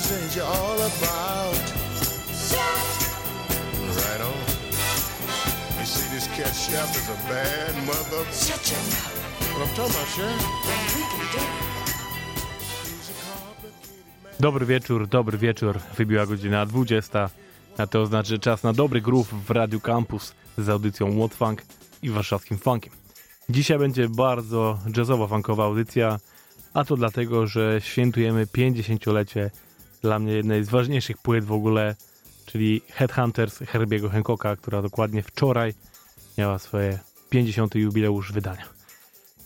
Message you're all about. Right on. You see, this cat chef is a bad mother. Shut your mouth. What I'm talking about, Sharon? we can do Dobry wieczór, dobry wieczór. Wybiła godzina 20. A to oznacza czas na dobry groove w Radio Campus z audycją What Funk i warszawskim funkiem. Dzisiaj będzie bardzo jazzowa funkowa audycja, a to dlatego, że świętujemy 50-lecie dla mnie jednej z ważniejszych płyt w ogóle, czyli Headhunters Herbiego Hancocka, która dokładnie wczoraj miała swoje 50. jubileusz wydania.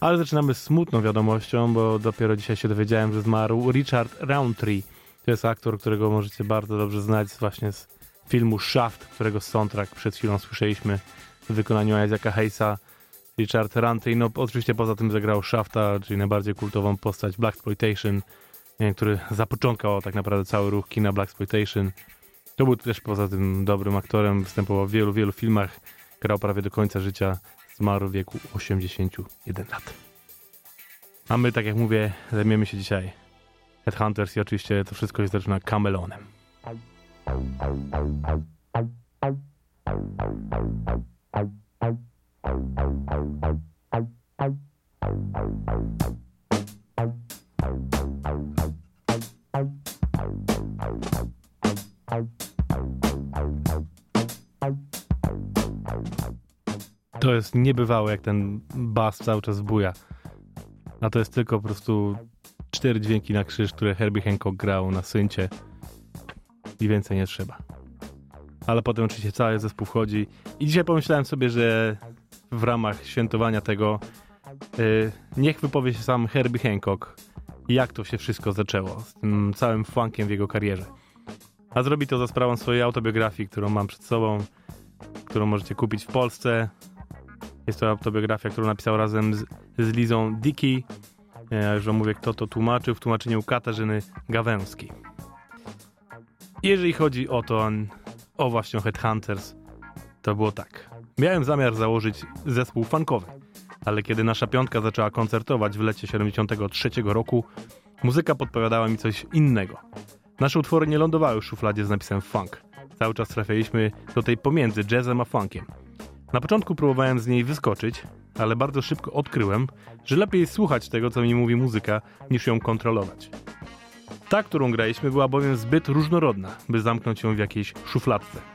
Ale zaczynamy z smutną wiadomością, bo dopiero dzisiaj się dowiedziałem, że zmarł Richard Roundtree. To jest aktor, którego możecie bardzo dobrze znać właśnie z filmu Shaft, którego soundtrack przed chwilą słyszeliśmy w wykonaniu Isaaca Hayesa. Richard Roundtree, no oczywiście poza tym zagrał Shafta, czyli najbardziej kultową postać Black Exploitation, który zapoczątkował tak naprawdę cały ruch kina Black Exploitation. To był też poza tym dobrym aktorem, występował w wielu, wielu filmach, grał prawie do końca życia, zmarł w wieku 81 lat. A my, tak jak mówię, zajmiemy się dzisiaj Headhunters i oczywiście to wszystko się zaczyna Camelonem. To jest niebywałe, jak ten bas cały czas buja. A to jest tylko po prostu cztery dźwięki na krzyż, które Herbie Hancock grał na syncie. I więcej nie trzeba. ale potem oczywiście cały zespół wchodzi. I dzisiaj pomyślałem sobie, że w ramach świętowania tego yy, niech wypowie się sam Herbie Hancock, jak to się wszystko zaczęło z tym całym funkiem w jego karierze. A zrobi to za sprawą swojej autobiografii, którą mam przed sobą, którą możecie kupić w Polsce. Jest to autobiografia, którą napisał razem z, z Lizą Dickey. Już wam mówię, kto to tłumaczył w tłumaczeniu Katarzyny Gawęskiej. Jeżeli chodzi o to, o właśnie Headhunters, to było tak. Miałem zamiar założyć zespół funkowy, ale kiedy nasza piątka zaczęła koncertować w lecie 73 roku, muzyka podpowiadała mi coś innego. Nasze utwory nie lądowały w szufladzie z napisem funk. Cały czas trafialiśmy do tej pomiędzy jazzem a funkiem. Na początku próbowałem z niej wyskoczyć, ale bardzo szybko odkryłem, że lepiej słuchać tego, co mi mówi muzyka, niż ją kontrolować. Ta, którą graliśmy, była bowiem zbyt różnorodna, by zamknąć ją w jakiejś szufladce.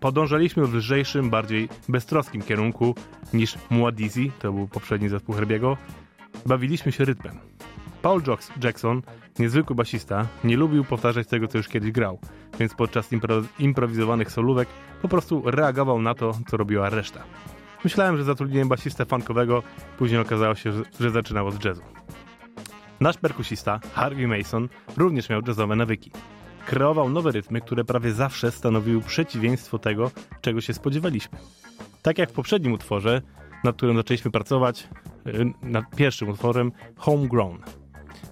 Podążaliśmy w lżejszym, bardziej beztroskim kierunku niż Muadizi, to był poprzedni zespół Herbiego. Bawiliśmy się rytmem. Paul Jackson, niezwykły basista, nie lubił powtarzać tego, co już kiedyś grał, więc podczas impro improwizowanych solówek po prostu reagował na to, co robiła reszta. Myślałem, że zatrudnienie basistę funkowego, później okazało się, że zaczynał od jazzu. Nasz perkusista, Harvey Mason, również miał jazzowe nawyki. Kreował nowe rytmy, które prawie zawsze stanowiły przeciwieństwo tego, czego się spodziewaliśmy. Tak jak w poprzednim utworze, nad którym zaczęliśmy pracować, y, nad pierwszym utworem Homegrown.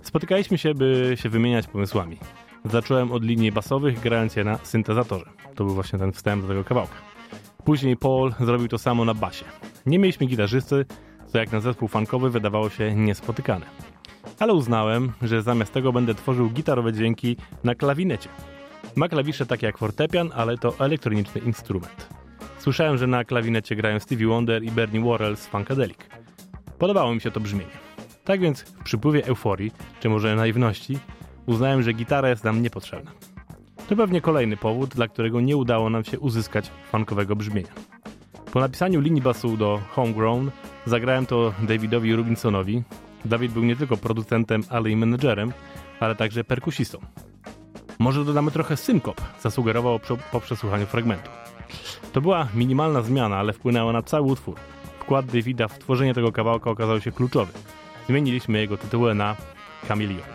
Spotykaliśmy się, by się wymieniać pomysłami. Zacząłem od linii basowych, grając je na syntezatorze. To był właśnie ten wstęp do tego kawałka. Później Paul zrobił to samo na basie. Nie mieliśmy gitarzysty, co jak na zespół funkowy wydawało się niespotykane. Ale uznałem, że zamiast tego będę tworzył gitarowe dźwięki na klawinecie. Ma klawisze takie jak fortepian, ale to elektroniczny instrument. Słyszałem, że na klawinecie grają Stevie Wonder i Bernie Worrell z Funkadelic. Podobało mi się to brzmienie. Tak więc w przypływie euforii, czy może naiwności, uznałem, że gitara jest nam niepotrzebna. To pewnie kolejny powód, dla którego nie udało nam się uzyskać funkowego brzmienia. Po napisaniu linii basu do Homegrown zagrałem to Davidowi Rubinsonowi. David był nie tylko producentem, ale i menedżerem, ale także perkusistą. Może dodamy trochę synkop, zasugerował po przesłuchaniu fragmentu. To była minimalna zmiana, ale wpłynęła na cały utwór. Wkład Davida w tworzenie tego kawałka okazał się kluczowy. Zmieniliśmy jego tytuły na Chameleon.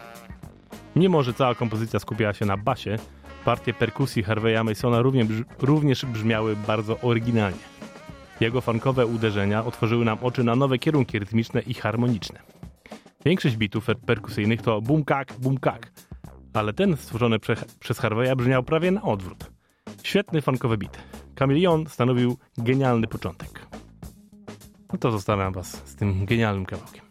Mimo, że cała kompozycja skupiała się na basie, partie perkusji Harveya Masona również, również brzmiały bardzo oryginalnie. Jego funkowe uderzenia otworzyły nam oczy na nowe kierunki rytmiczne i harmoniczne. Większość bitów perkusyjnych to bum kak, bum kak, ale ten stworzony prze, przez Harveya brzmiał prawie na odwrót. Świetny funkowy beat. Chameleon stanowił genialny początek. No to zostawiam was z tym genialnym kawałkiem.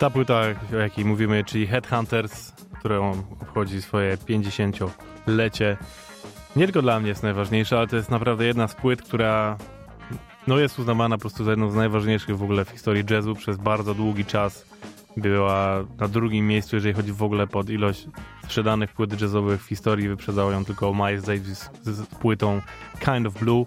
Ta płyta, o jakiej mówimy, czyli Headhunters, którą obchodzi swoje 50-lecie, nie tylko dla mnie jest najważniejsza, ale to jest naprawdę jedna z płyt, która no jest uznawana po prostu za jedną z najważniejszych w ogóle w historii jazzu przez bardzo długi czas. Była na drugim miejscu, jeżeli chodzi w ogóle pod ilość sprzedanych płyt jazzowych w historii. Wyprzedzało ją tylko Miles Davis z, płytą Kind of Blue.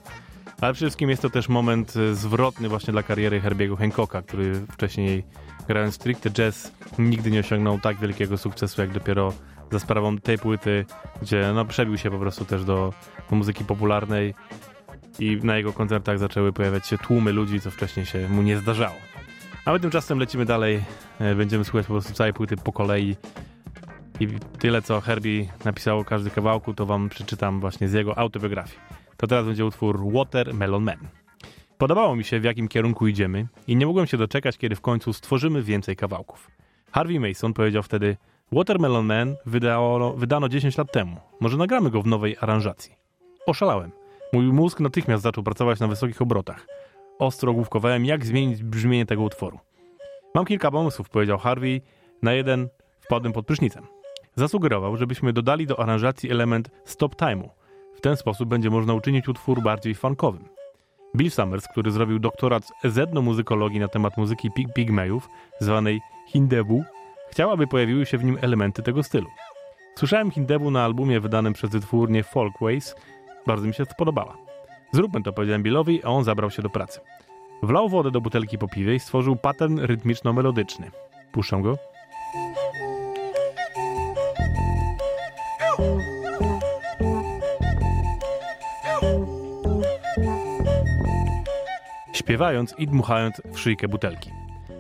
Ale przede wszystkim jest to też moment e, zwrotny właśnie dla kariery Herbiego Hancocka, który wcześniej grając stricte jazz nigdy nie osiągnął tak wielkiego sukcesu, jak dopiero za sprawą tej płyty, gdzie no, przebił się po prostu też do, do muzyki popularnej i na jego koncertach zaczęły pojawiać się tłumy ludzi, co wcześniej się mu nie zdarzało. A my tymczasem lecimy dalej, e, będziemy słuchać po prostu całej płyty po kolei i tyle, co Herbie napisał o każdy kawałku, to wam przeczytam właśnie z jego autobiografii. To teraz będzie utwór Watermelon Man. Podobało mi się, w jakim kierunku idziemy i nie mogłem się doczekać, kiedy w końcu stworzymy więcej kawałków. Harvey Mason powiedział wtedy, Watermelon Man wydało, wydano 10 lat temu. Może nagramy go w nowej aranżacji. Oszalałem. Mój mózg natychmiast zaczął pracować na wysokich obrotach. Ostro główkowałem, jak zmienić brzmienie tego utworu. Mam kilka pomysłów, powiedział Harvey. Na jeden wpadłem pod prysznicem. Zasugerował, żebyśmy dodali do aranżacji element stop time'u. W ten sposób będzie można uczynić utwór bardziej funkowym. Bill Summers, który zrobił doktorat z etnomuzykologii na temat muzyki pig pigmejów, zwanej Hindebu, chciał, aby pojawiły się w nim elementy tego stylu. Słyszałem Hindebu na albumie wydanym przez wytwórnię Folkways. Bardzo mi się spodobała. Zróbmy to, powiedziałem Billowi, a on zabrał się do pracy. Wlał wodę do butelki po piwie i stworzył pattern rytmiczno-melodyczny. Puszczam go. Śpiewając i dmuchając w szyjkę butelki.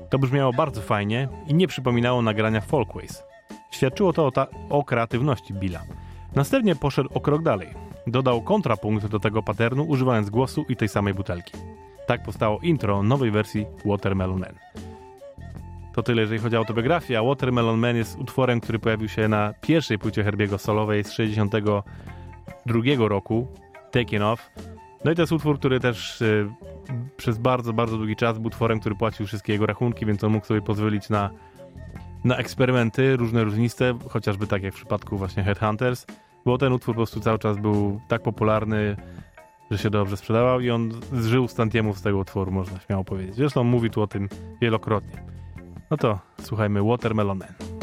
To brzmiało bardzo fajnie i nie przypominało nagrania Folkways. Świadczyło to o, ta, o kreatywności Billa. Następnie poszedł o krok dalej. Dodał kontrapunkt do tego paternu, używając głosu i tej samej butelki. Tak powstało intro nowej wersji Watermelon Man. To tyle, jeżeli chodzi o autobiografię, a Watermelon Man jest utworem, który pojawił się na pierwszej płycie Herbiego solowej z 62 roku, Taken Off. No i to jest utwór, który też y, przez bardzo, bardzo długi czas był utworem, który płacił wszystkie jego rachunki, więc on mógł sobie pozwolić na, na eksperymenty różne, różniste, chociażby tak jak w przypadku właśnie Headhunters, bo ten utwór po prostu cały czas był tak popularny, że się dobrze sprzedawał i on zżył stantiemów z tego utworu, można śmiało powiedzieć. Zresztą mówi tu o tym wielokrotnie. No to słuchajmy Watermelon Man.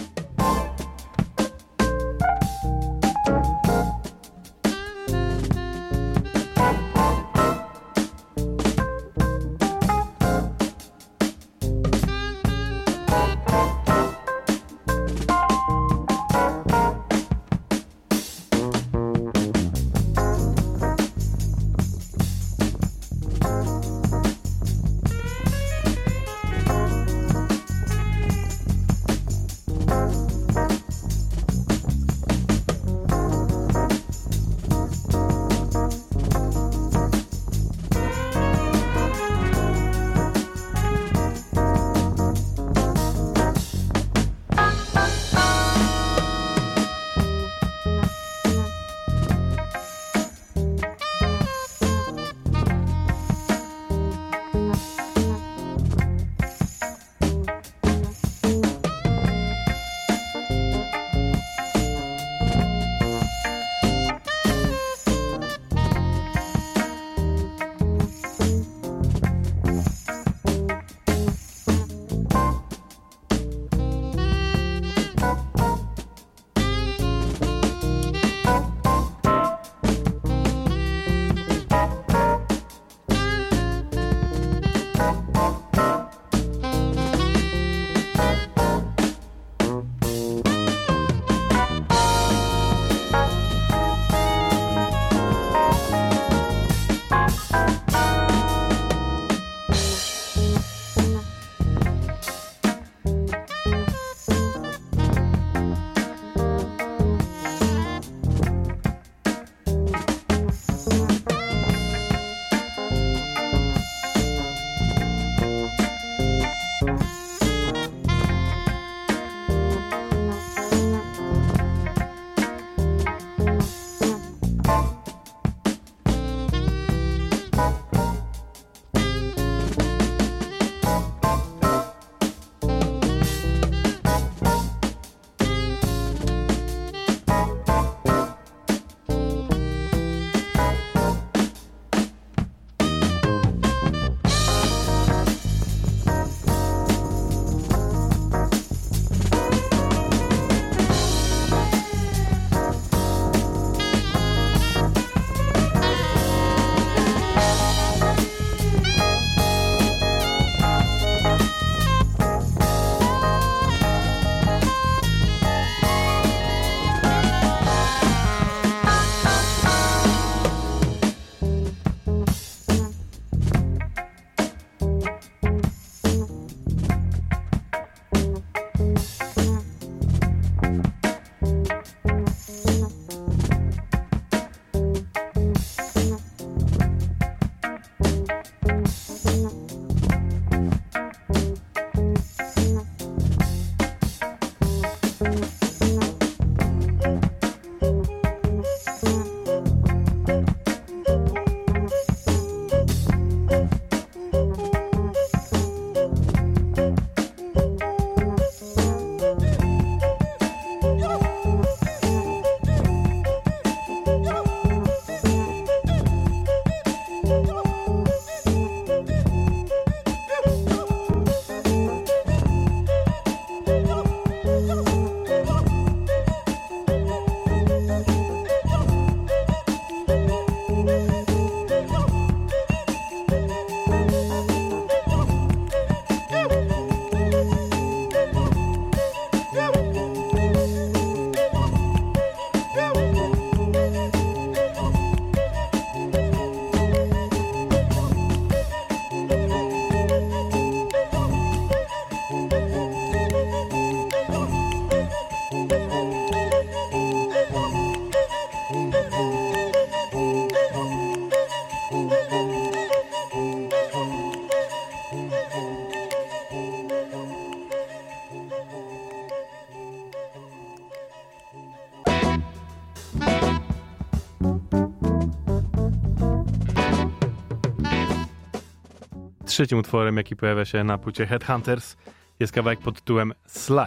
Trzecim utworem, jaki pojawia się na płycie Headhunters, jest kawałek pod tytułem Sly.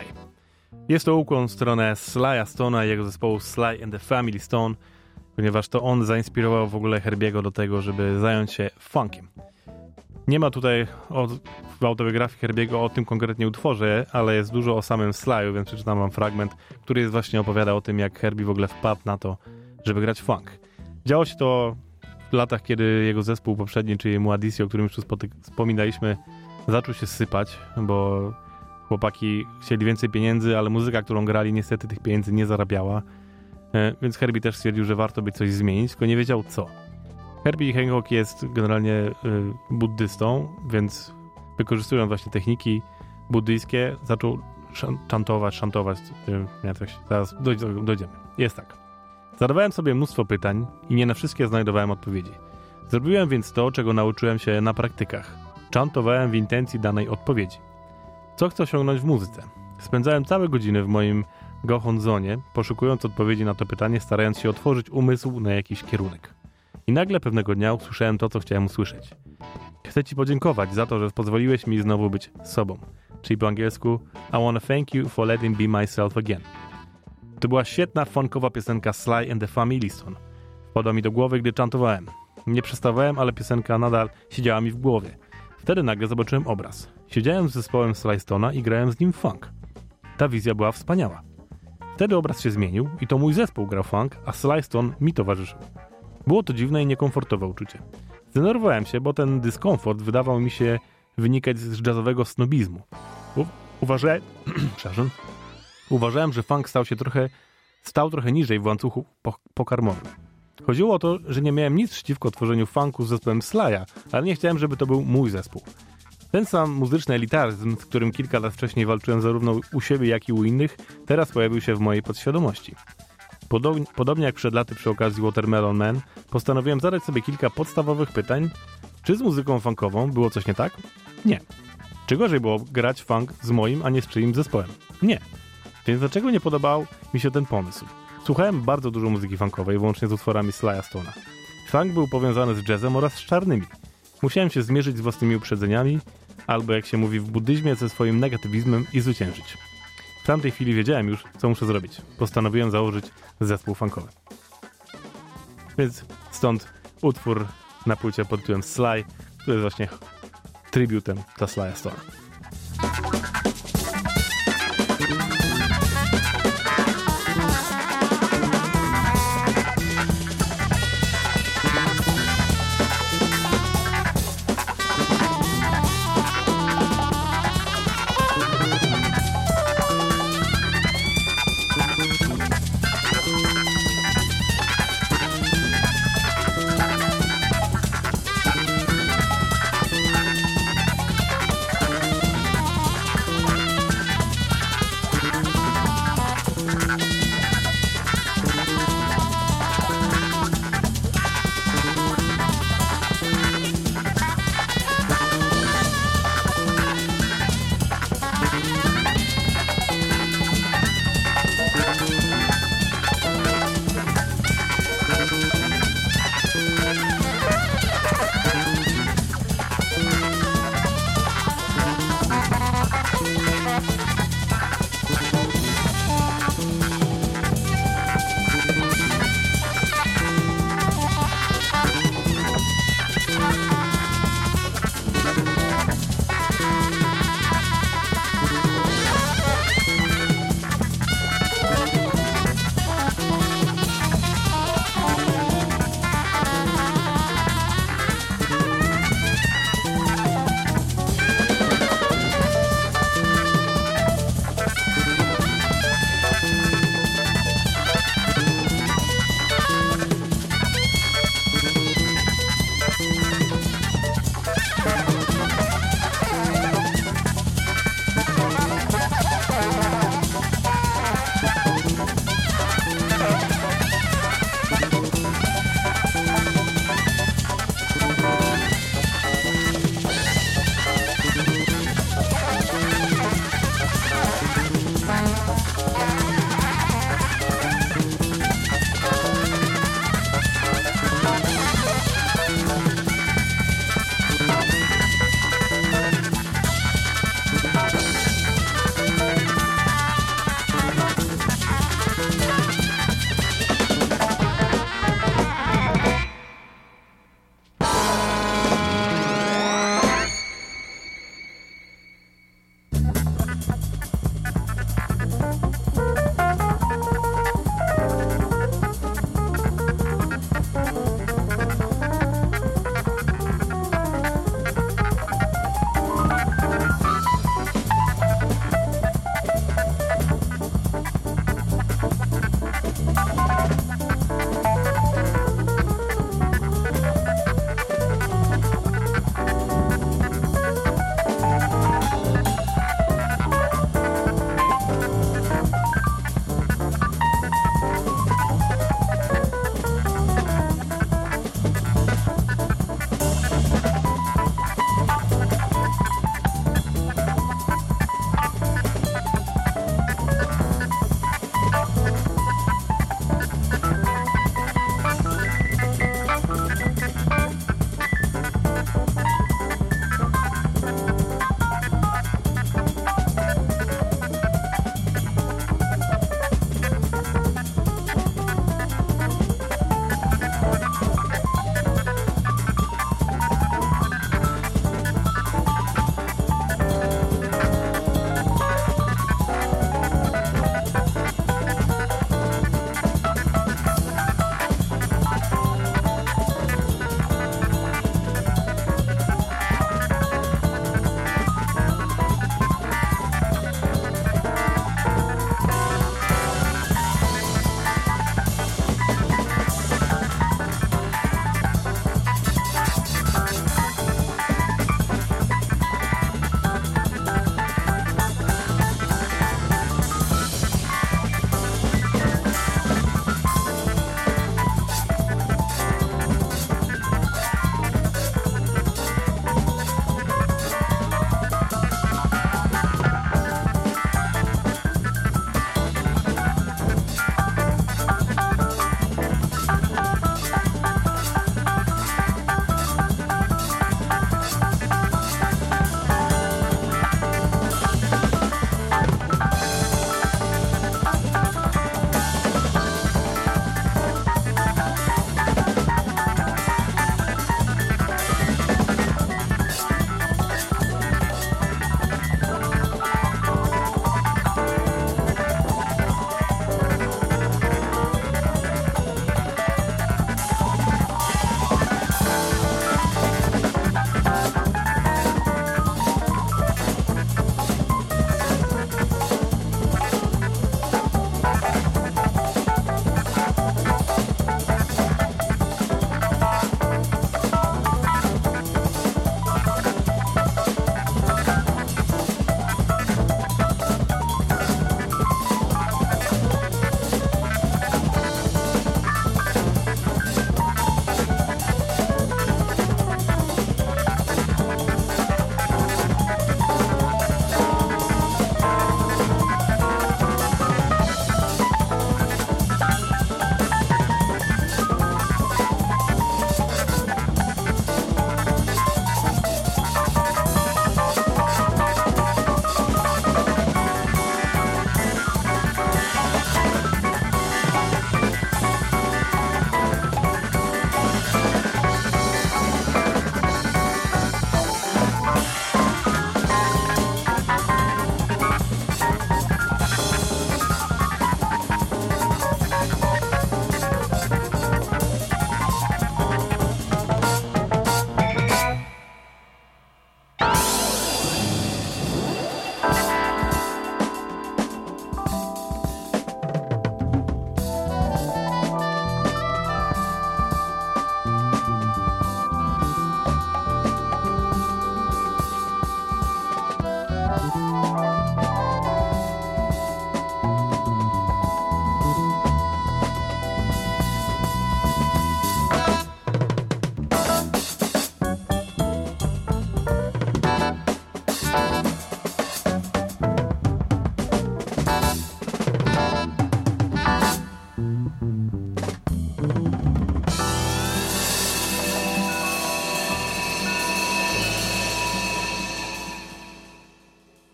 Jest to ukłon w stronę Sly'a Stone'a i jego zespołu Sly and the Family Stone, ponieważ to on zainspirował w ogóle Herbiego do tego, żeby zająć się funkiem. Nie ma tutaj o, w autobiografii Herbiego o tym konkretnie utworze, ale jest dużo o samym Sly'u, więc przeczytam wam fragment, który jest właśnie opowiada o tym, jak Herbie w ogóle wpadł na to, żeby grać funk. Działo się to latach, kiedy jego zespół poprzedni, czyli Muadisi, o którym już tu wspominaliśmy, zaczął się sypać, bo chłopaki chcieli więcej pieniędzy, ale muzyka, którą grali, niestety tych pieniędzy nie zarabiała. E, Więc Herbie też stwierdził, że warto by coś zmienić, tylko nie wiedział co. Herbie Hancock jest generalnie y, buddystą, więc wykorzystując właśnie techniki buddyjskie, zaczął szantować. y, Nie, tak się, zaraz doj- dojdziemy. Jest tak. Zadawałem sobie mnóstwo pytań i nie na wszystkie znajdowałem odpowiedzi. Zrobiłem więc to, czego nauczyłem się na praktykach. Czantowałem w intencji danej odpowiedzi. Co chcę osiągnąć w muzyce? Spędzałem całe godziny w moim Gohonzonie, poszukując odpowiedzi na to pytanie, starając się otworzyć umysł na jakiś kierunek. I nagle pewnego dnia usłyszałem to, co chciałem usłyszeć. Chcę Ci podziękować za to, że pozwoliłeś mi znowu być sobą. Czyli po angielsku I wanna thank you for letting be myself again. To była świetna, funkowa piosenka Sly and the Family Stone. Wpadła mi do głowy, gdy czantowałem. Nie przestawałem, ale piosenka nadal siedziała mi w głowie. Wtedy nagle zobaczyłem obraz. Siedziałem z zespołem Sly Stone'a i grałem z nim funk. Ta wizja była wspaniała. Wtedy obraz się zmienił i to mój zespół grał funk, a Sly Stone mi towarzyszył. Było to dziwne i niekomfortowe uczucie. Zdenerwowałem się, bo ten dyskomfort wydawał mi się wynikać z jazzowego snobizmu. U- uważałem, przepraszam, uważałem, że funk stał się trochę, stał trochę niżej w łańcuchu po, pokarmowym. Chodziło o to, że nie miałem nic przeciwko tworzeniu funku z zespołem Slaja, ale nie chciałem, żeby to był mój zespół. Ten sam muzyczny elitaryzm, z którym kilka lat wcześniej walczyłem zarówno u siebie, jak i u innych, teraz pojawił się w mojej podświadomości. Podobnie, podobnie jak przed laty przy okazji Watermelon Man, postanowiłem zadać sobie kilka podstawowych pytań. Czy z muzyką funkową było coś nie tak? Nie. Czy gorzej było grać funk z moim, a nie z czyimś zespołem? Nie. Więc dlaczego nie podobał mi się ten pomysł? Słuchałem bardzo dużo muzyki funkowej, łącznie z utworami Sly'a Stone'a. Funk był powiązany z jazzem oraz z czarnymi. Musiałem się zmierzyć z własnymi uprzedzeniami, albo jak się mówi w buddyzmie, ze swoim negatywizmem i zwyciężyć. W tamtej chwili wiedziałem już, co muszę zrobić. Postanowiłem założyć zespół funkowy. Więc stąd utwór na płycie pod tytułem Sly, który jest właśnie tributem dla Sly'a Stone'a.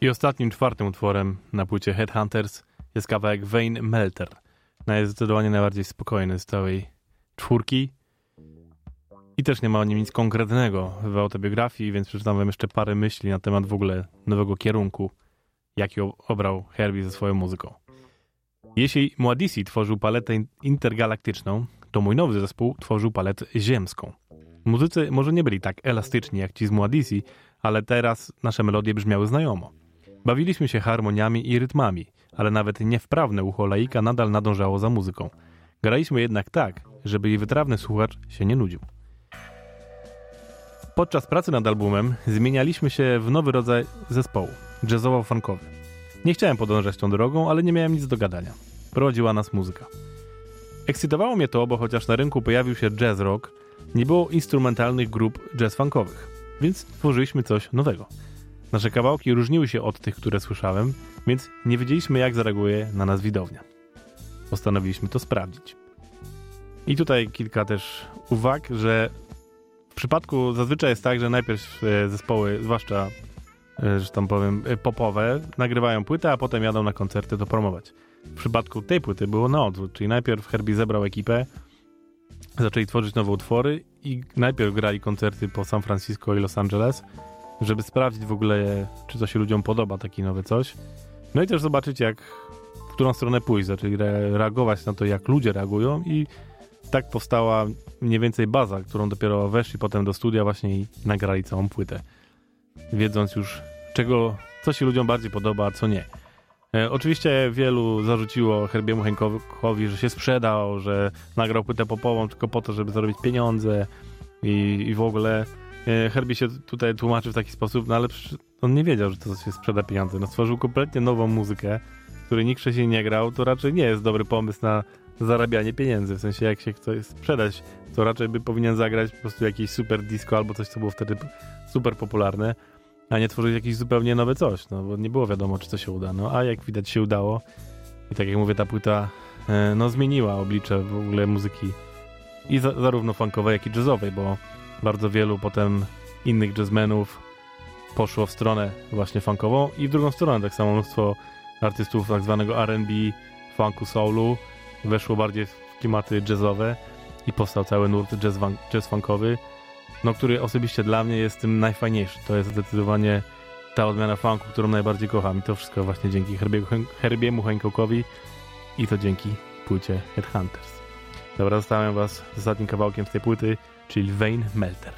Ostatnim, czwartym utworem na płycie Headhunters jest kawałek Vein Melter. Jest zdecydowanie najbardziej spokojny z całej czwórki. I też nie ma o nim nic konkretnego w autobiografii, więc przeczytam wam jeszcze parę myśli na temat w ogóle nowego kierunku, jaki obrał Herbie ze swoją muzyką. Jeśli Muadisi tworzył paletę intergalaktyczną, to mój nowy zespół tworzył paletę ziemską. Muzycy może nie byli tak elastyczni jak ci z Muadisi, ale teraz nasze melodie brzmiały znajomo. Bawiliśmy się harmoniami i rytmami, ale nawet niewprawne ucho laika nadal nadążało za muzyką. Graliśmy jednak tak, żeby jej wytrawny słuchacz się nie nudził. Podczas pracy nad albumem zmienialiśmy się w nowy rodzaj zespołu jazzowo-funkowy. Nie chciałem podążać tą drogą, ale nie miałem nic do gadania. Prowadziła nas muzyka. Ekscytowało mnie to, bo chociaż na rynku pojawił się jazz rock, nie było instrumentalnych grup jazz-funkowych, więc tworzyliśmy coś nowego. Nasze kawałki różniły się od tych, które słyszałem, więc nie wiedzieliśmy, jak zareaguje na nas widownia. Postanowiliśmy to sprawdzić. I tutaj kilka też uwag, że w przypadku zazwyczaj jest tak, że najpierw e, zespoły, zwłaszcza, e, że tam powiem, e, popowe, nagrywają płytę, a potem jadą na koncerty to promować. W przypadku tej płyty było na odwrót, czyli najpierw Herbie zebrał ekipę, zaczęli tworzyć nowe utwory i najpierw grali koncerty po San Francisco i Los Angeles, żeby sprawdzić w ogóle, czy to się ludziom podoba, taki nowe coś. No i też zobaczyć, jak, w którą stronę pójść, re reagować na to, jak ludzie reagują i tak powstała mniej więcej baza, którą dopiero weszli potem do studia właśnie i nagrali całą płytę. Wiedząc już, czego, co się ludziom bardziej podoba, a co nie. E, oczywiście wielu zarzuciło Herbiemu Henkowi, że się sprzedał, że nagrał płytę popową tylko po to, żeby zarobić pieniądze i, i w ogóle Herbie się tutaj tłumaczył w taki sposób, no ale on nie wiedział, że to się sprzeda pieniądze. No stworzył kompletnie nową muzykę, której nikt wcześniej nie grał, to raczej nie jest dobry pomysł na zarabianie pieniędzy. W sensie, jak się chce sprzedać, to raczej by powinien zagrać po prostu jakiś super disco albo coś, co było wtedy super popularne a nie tworzyć jakieś zupełnie nowe coś, no bo nie było wiadomo, czy to się uda. No a jak widać się udało i tak jak mówię, ta płyta e, no zmieniła oblicze w ogóle muzyki i za, zarówno funkowej, jak i jazzowej, bo bardzo wielu potem innych jazzmenów poszło w stronę właśnie funkową i w drugą stronę tak samo mnóstwo artystów tak zwanego R&B, funku, soulu weszło bardziej w klimaty jazzowe i powstał cały nurt jazz, jazz funkowy no, który osobiście dla mnie jest tym najfajniejszy. To jest zdecydowanie ta odmiana funku, którą najbardziej kocham i to wszystko właśnie dzięki Herbiemu Hancockowi i to dzięki płycie Headhunters. Dobra, zostawiam was z ostatnim kawałkiem z tej płyty, czyli Vein Melter.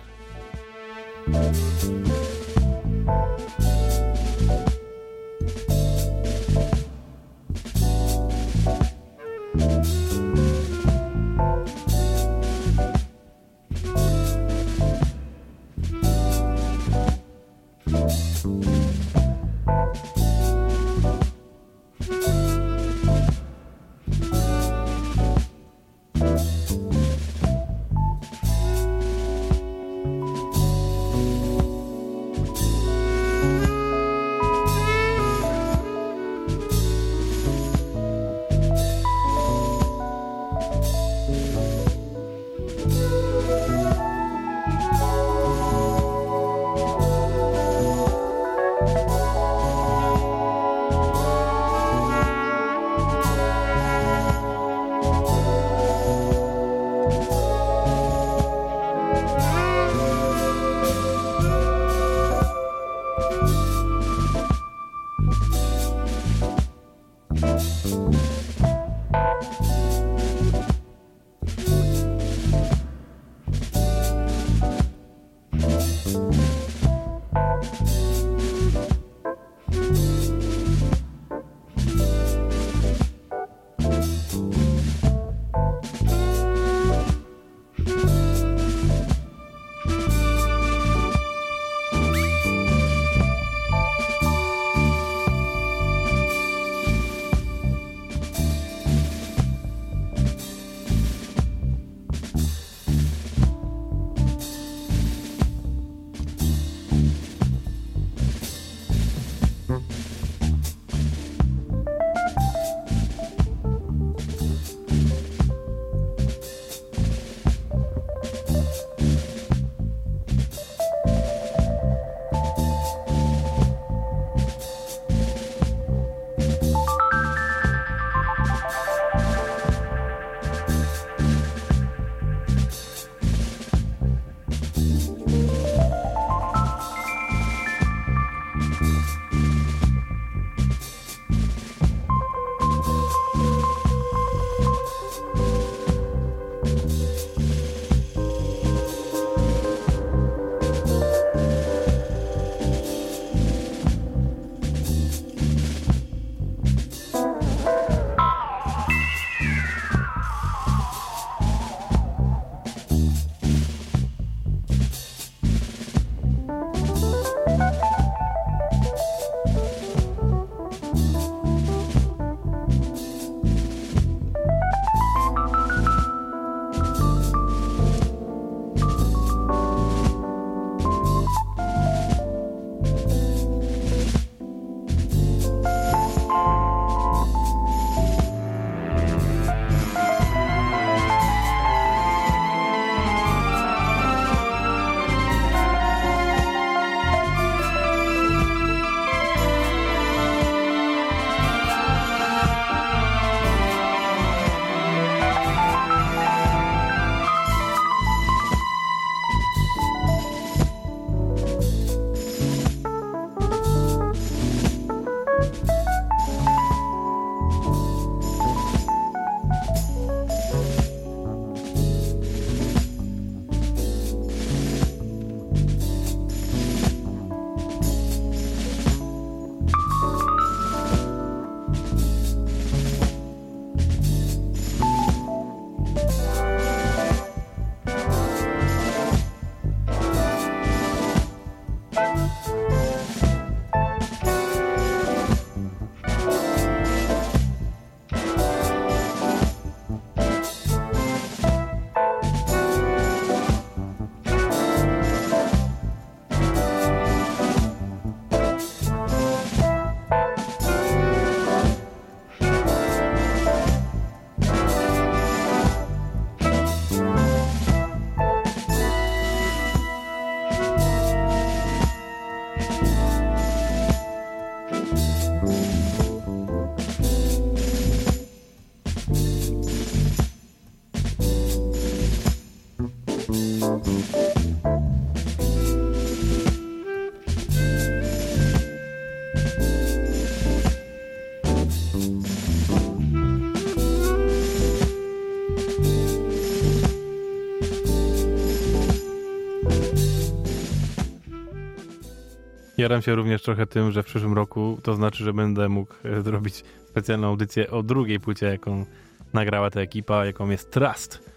Jaram się również trochę tym, że w przyszłym roku to znaczy, że będę mógł e, zrobić specjalną audycję o drugiej płycie, jaką nagrała ta ekipa, jaką jest Trust,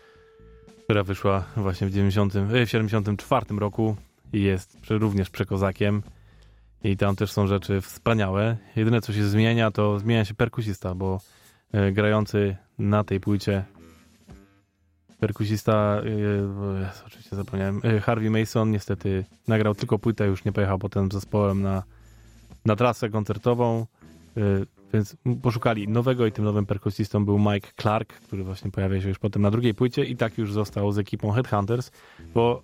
która wyszła właśnie w, 90, e, w 74 roku i jest również przekozakiem. I tam też są rzeczy wspaniałe. Jedyne, co się zmienia, to zmienia się perkusista, bo e, grający na tej płycie perkusista, Jezu, oczywiście zapomniałem, e, Harvey Mason niestety nagrał tylko płytę, już nie pojechał potem zespołem na, na trasę koncertową, e, więc poszukali nowego i tym nowym perkusistą był Mike Clark, który właśnie pojawia się już potem na drugiej płycie i tak już został z ekipą Headhunters, bo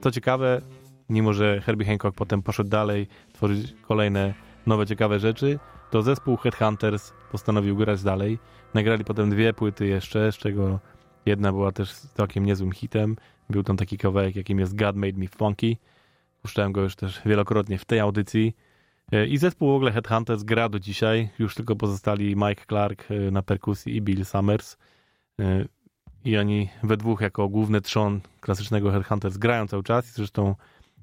co ciekawe, mimo że Herbie Hancock potem poszedł dalej tworzyć kolejne nowe, ciekawe rzeczy, to zespół Headhunters postanowił grać dalej. Nagrali potem dwie płyty jeszcze, z czego jedna była też całkiem niezłym hitem. Był tam taki kawałek, jakim jest God Made Me Funky. Puszczałem go już też wielokrotnie w tej audycji. E, I zespół w ogóle Headhunters gra do dzisiaj. Już tylko pozostali Mike Clark e, na perkusji i Bill Summers. E, I oni we dwóch jako główny trzon klasycznego Headhunters grają cały czas. Zresztą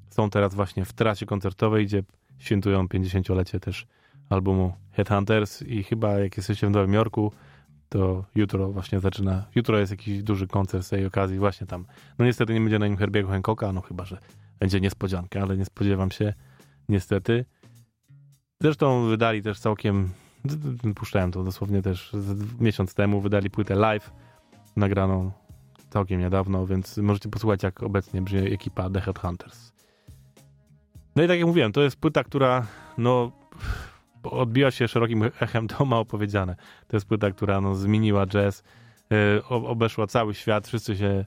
są teraz właśnie w trasie koncertowej, gdzie świętują 50-lecie też albumu Headhunters i chyba jak jesteście w Nowym Jorku, to jutro właśnie zaczyna, jutro jest jakiś duży koncert z tej okazji właśnie tam. No niestety nie będzie na nim Herbiego Hancocka, no chyba, że będzie niespodzianka, ale nie spodziewam się niestety. Zresztą wydali też całkiem, puszczałem to dosłownie też miesiąc temu, wydali płytę live, nagraną całkiem niedawno, więc możecie posłuchać jak obecnie brzmi ekipa The Headhunters. No i tak jak mówiłem, to jest płyta, która no odbiła się szerokim echem, to mało powiedziane. To jest płyta, która no, zmieniła jazz, y, obeszła cały świat, wszyscy się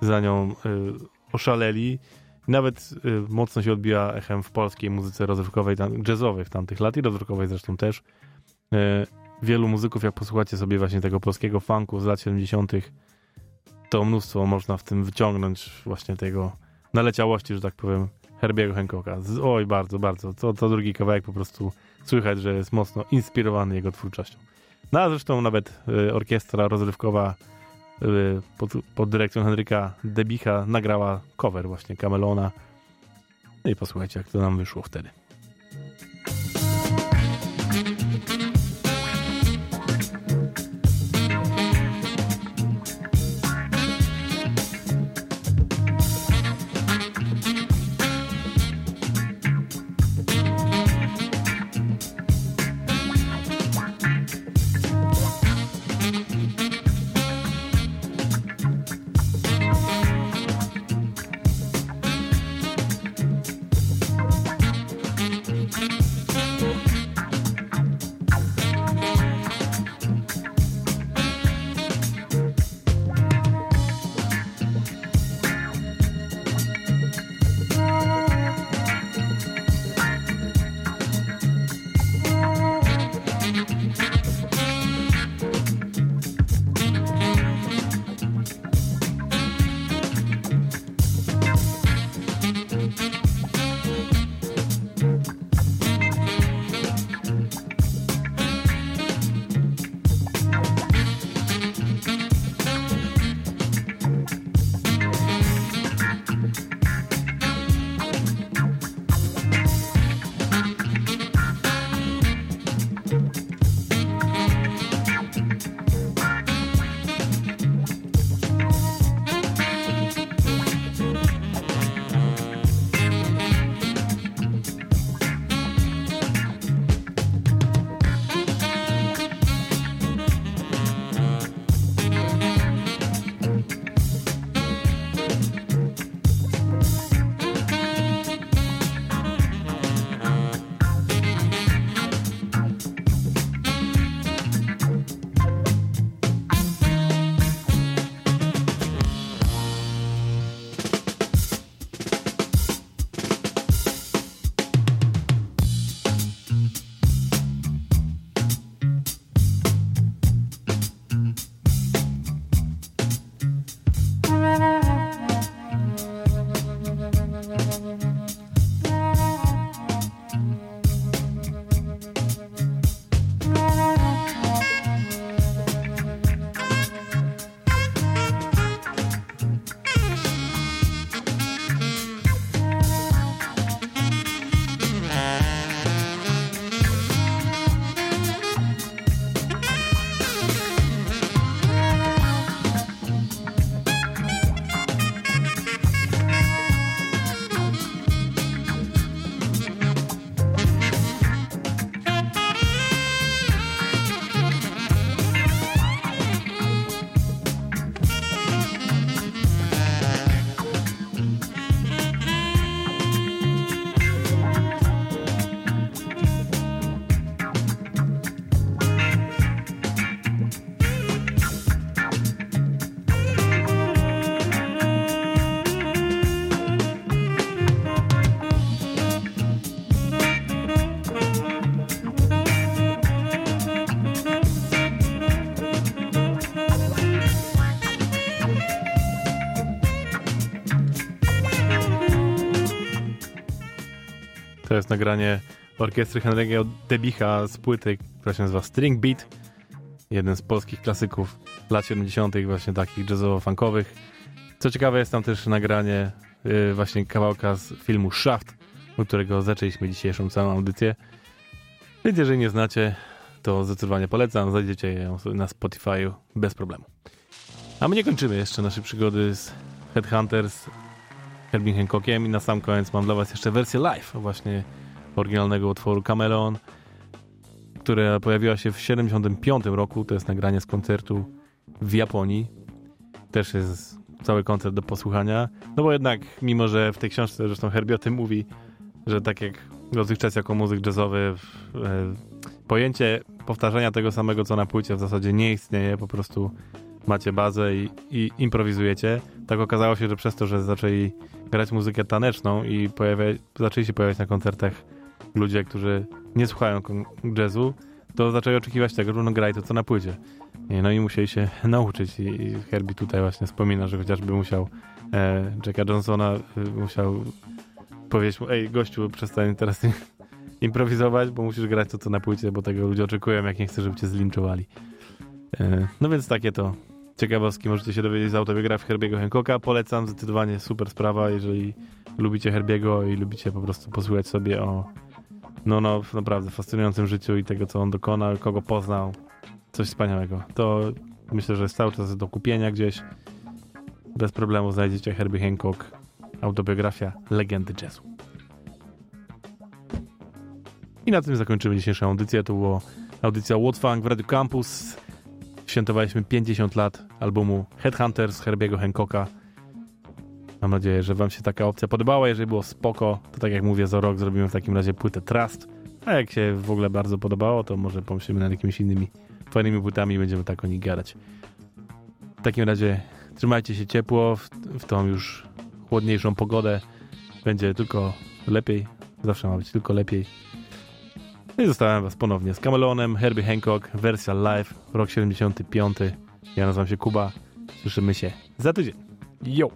za nią y, oszaleli. Nawet y, mocno się odbiła echem w polskiej muzyce rozrywkowej, jazzowej w tamtych lat i rozrywkowej zresztą też. Wielu muzyków, jak posłuchacie sobie właśnie tego polskiego funku z lat 70., to mnóstwo można w tym wyciągnąć właśnie tego naleciałości, że tak powiem, Herbiego Hancocka. Oj, bardzo, bardzo. Co drugi kawałek po prostu słychać, że jest mocno inspirowany jego twórczością. No a zresztą nawet y, orkiestra rozrywkowa y, pod, pod dyrekcją Henryka Debicha nagrała cover właśnie Camelona. No i posłuchajcie, jak to nam wyszło wtedy. Jest nagranie orkiestry Henry'ego Debicha z płyty, która się nazywa String Beat. Jeden z polskich klasyków lat 70. właśnie takich jazzowo-funkowych. Co ciekawe jest tam też nagranie yy, właśnie kawałka z filmu Shaft, od którego zaczęliśmy dzisiejszą całą audycję. Więc jeżeli nie znacie, to zdecydowanie polecam. Znajdziecie ją na Spotify'u bez problemu. A my nie kończymy jeszcze naszej przygody z Headhunters Herbie Hancockiem i na sam koniec mam dla was jeszcze wersję live właśnie oryginalnego utworu Camelon, która pojawiła się w 75 roku. To jest nagranie z koncertu w Japonii. Też jest cały koncert do posłuchania. No bo jednak, mimo że w tej książce zresztą Herbie o tym mówi, że tak jak dotychczas jako muzyk jazzowy e, pojęcie powtarzania tego samego co na płycie w zasadzie nie istnieje, po prostu macie bazę i, i improwizujecie. Tak okazało się, że przez to, że zaczęli grać muzykę taneczną i pojawia, zaczęli się pojawiać na koncertach ludzie, którzy nie słuchają jazzu, to zaczęli oczekiwać tego, że no graj to co na płycie. No i musieli się nauczyć i Herbie tutaj właśnie wspomina, że chociażby musiał e, Jacka Johnsona e, musiał powiedzieć mu, ej gościu, przestań teraz improwizować, bo musisz grać to co na płycie, bo tego ludzie oczekują, jak nie chcesz, żeby cię zlinczowali. E, no więc takie to ciekawostki możecie się dowiedzieć z autobiografii Herbiego Hancocka. Polecam, zdecydowanie super sprawa, jeżeli lubicie Herbiego i lubicie po prostu posłuchać sobie o no, no, naprawdę fascynującym życiu i tego, co on dokonał, kogo poznał. Coś wspaniałego. To myślę, że jest cały czas do kupienia gdzieś. Bez problemu znajdziecie Herbie Hancock, autobiografia legendy jazzu. I na tym zakończymy dzisiejszą audycję. To była audycja Funk w Radio Campus. Świętowaliśmy 50 lat albumu Headhunters Herbiego Hancocka. Mam nadzieję, że wam się taka opcja podobała. Jeżeli było spoko, to tak jak mówię, za rok zrobimy w takim razie płytę Trust. A jak się w ogóle bardzo podobało, to może pomyślimy nad jakimiś innymi fajnymi płytami i będziemy tak o nich gadać. W takim razie trzymajcie się ciepło w, w tą już chłodniejszą pogodę. Będzie tylko lepiej. Zawsze ma być tylko lepiej. No I zostałem was ponownie z Camelonem, Herbie Hancock, wersja live, rok 75. Ja nazywam się Kuba. Słyszymy się za tydzień. Yo!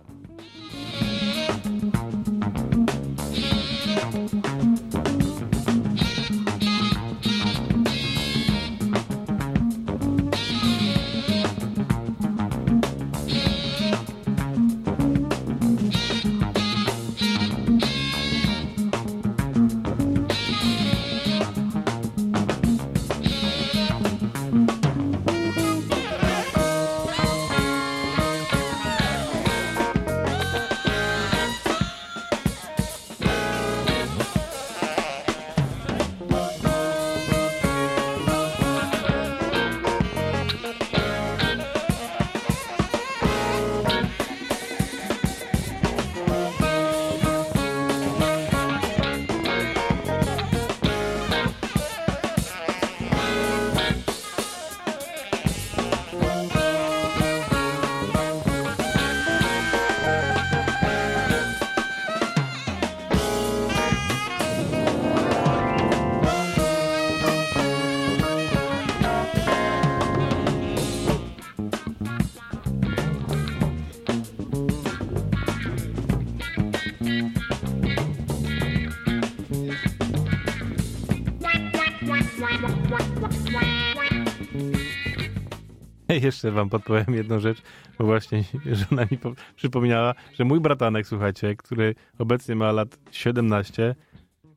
Jeszcze wam podpowiem jedną rzecz, bo właśnie żona mi przypomniała, że mój bratanek, słuchajcie, który obecnie ma lat 17,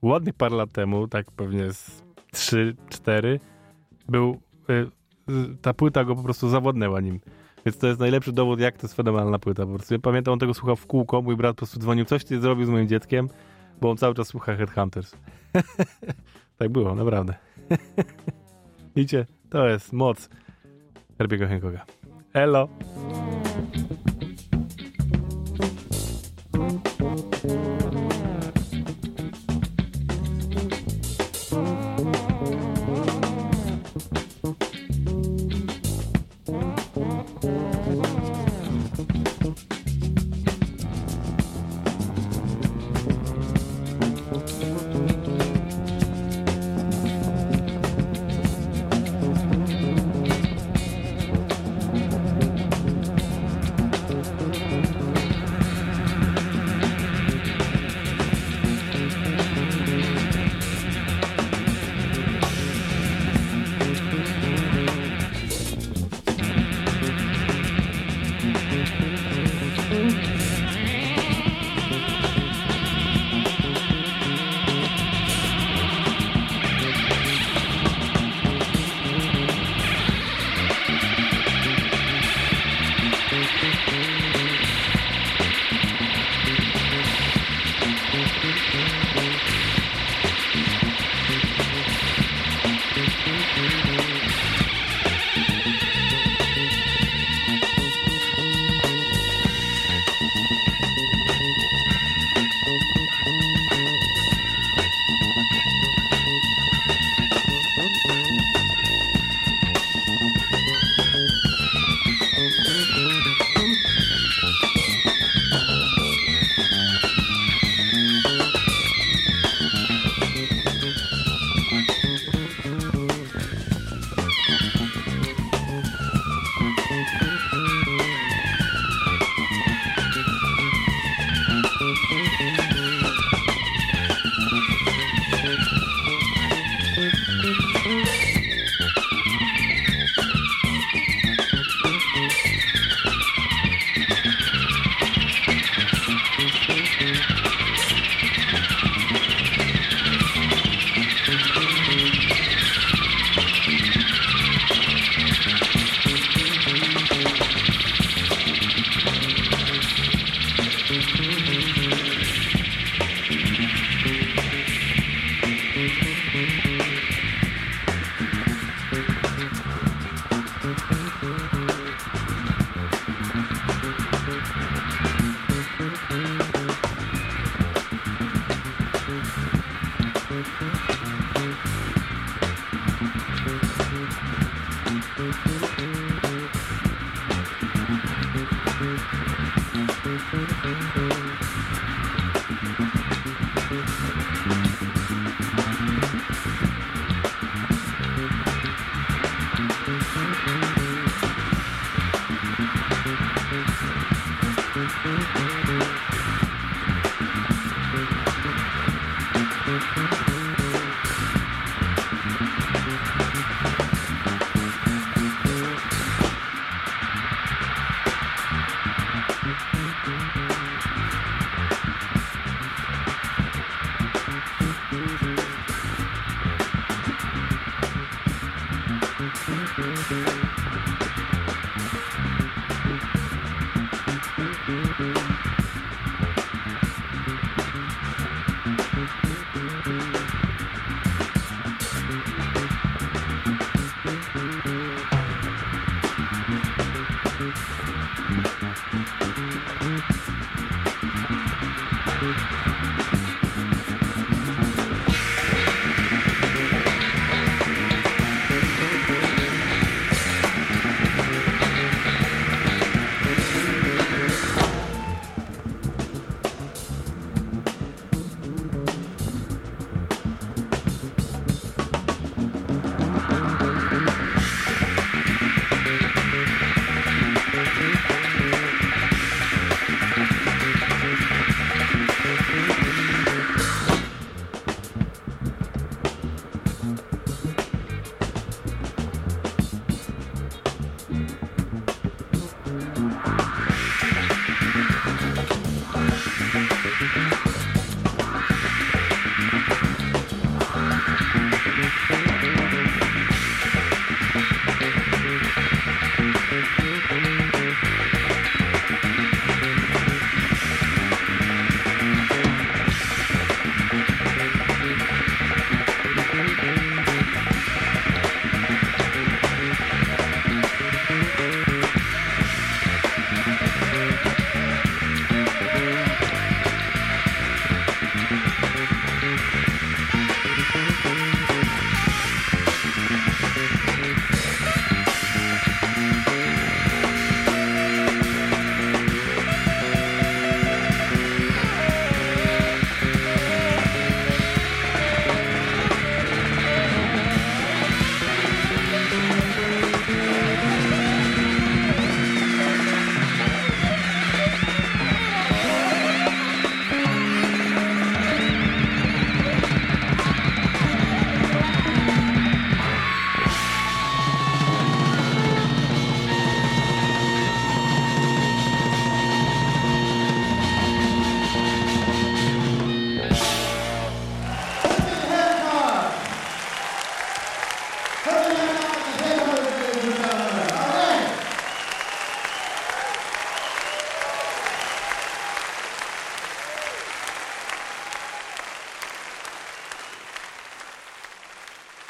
ładnych parę lat temu, tak pewnie z 3-4, był, y, ta płyta go po prostu zawodnęła nim. Więc to jest najlepszy dowód, jak to jest fenomenalna płyta. Po prostu ja pamiętam, on tego słuchał w kółko, mój brat po prostu dzwonił, coś ty zrobił z moim dzieckiem, bo on cały czas słucha Headhunters. tak było, naprawdę. Widzicie, to jest moc Herbíka Hengoka Hello.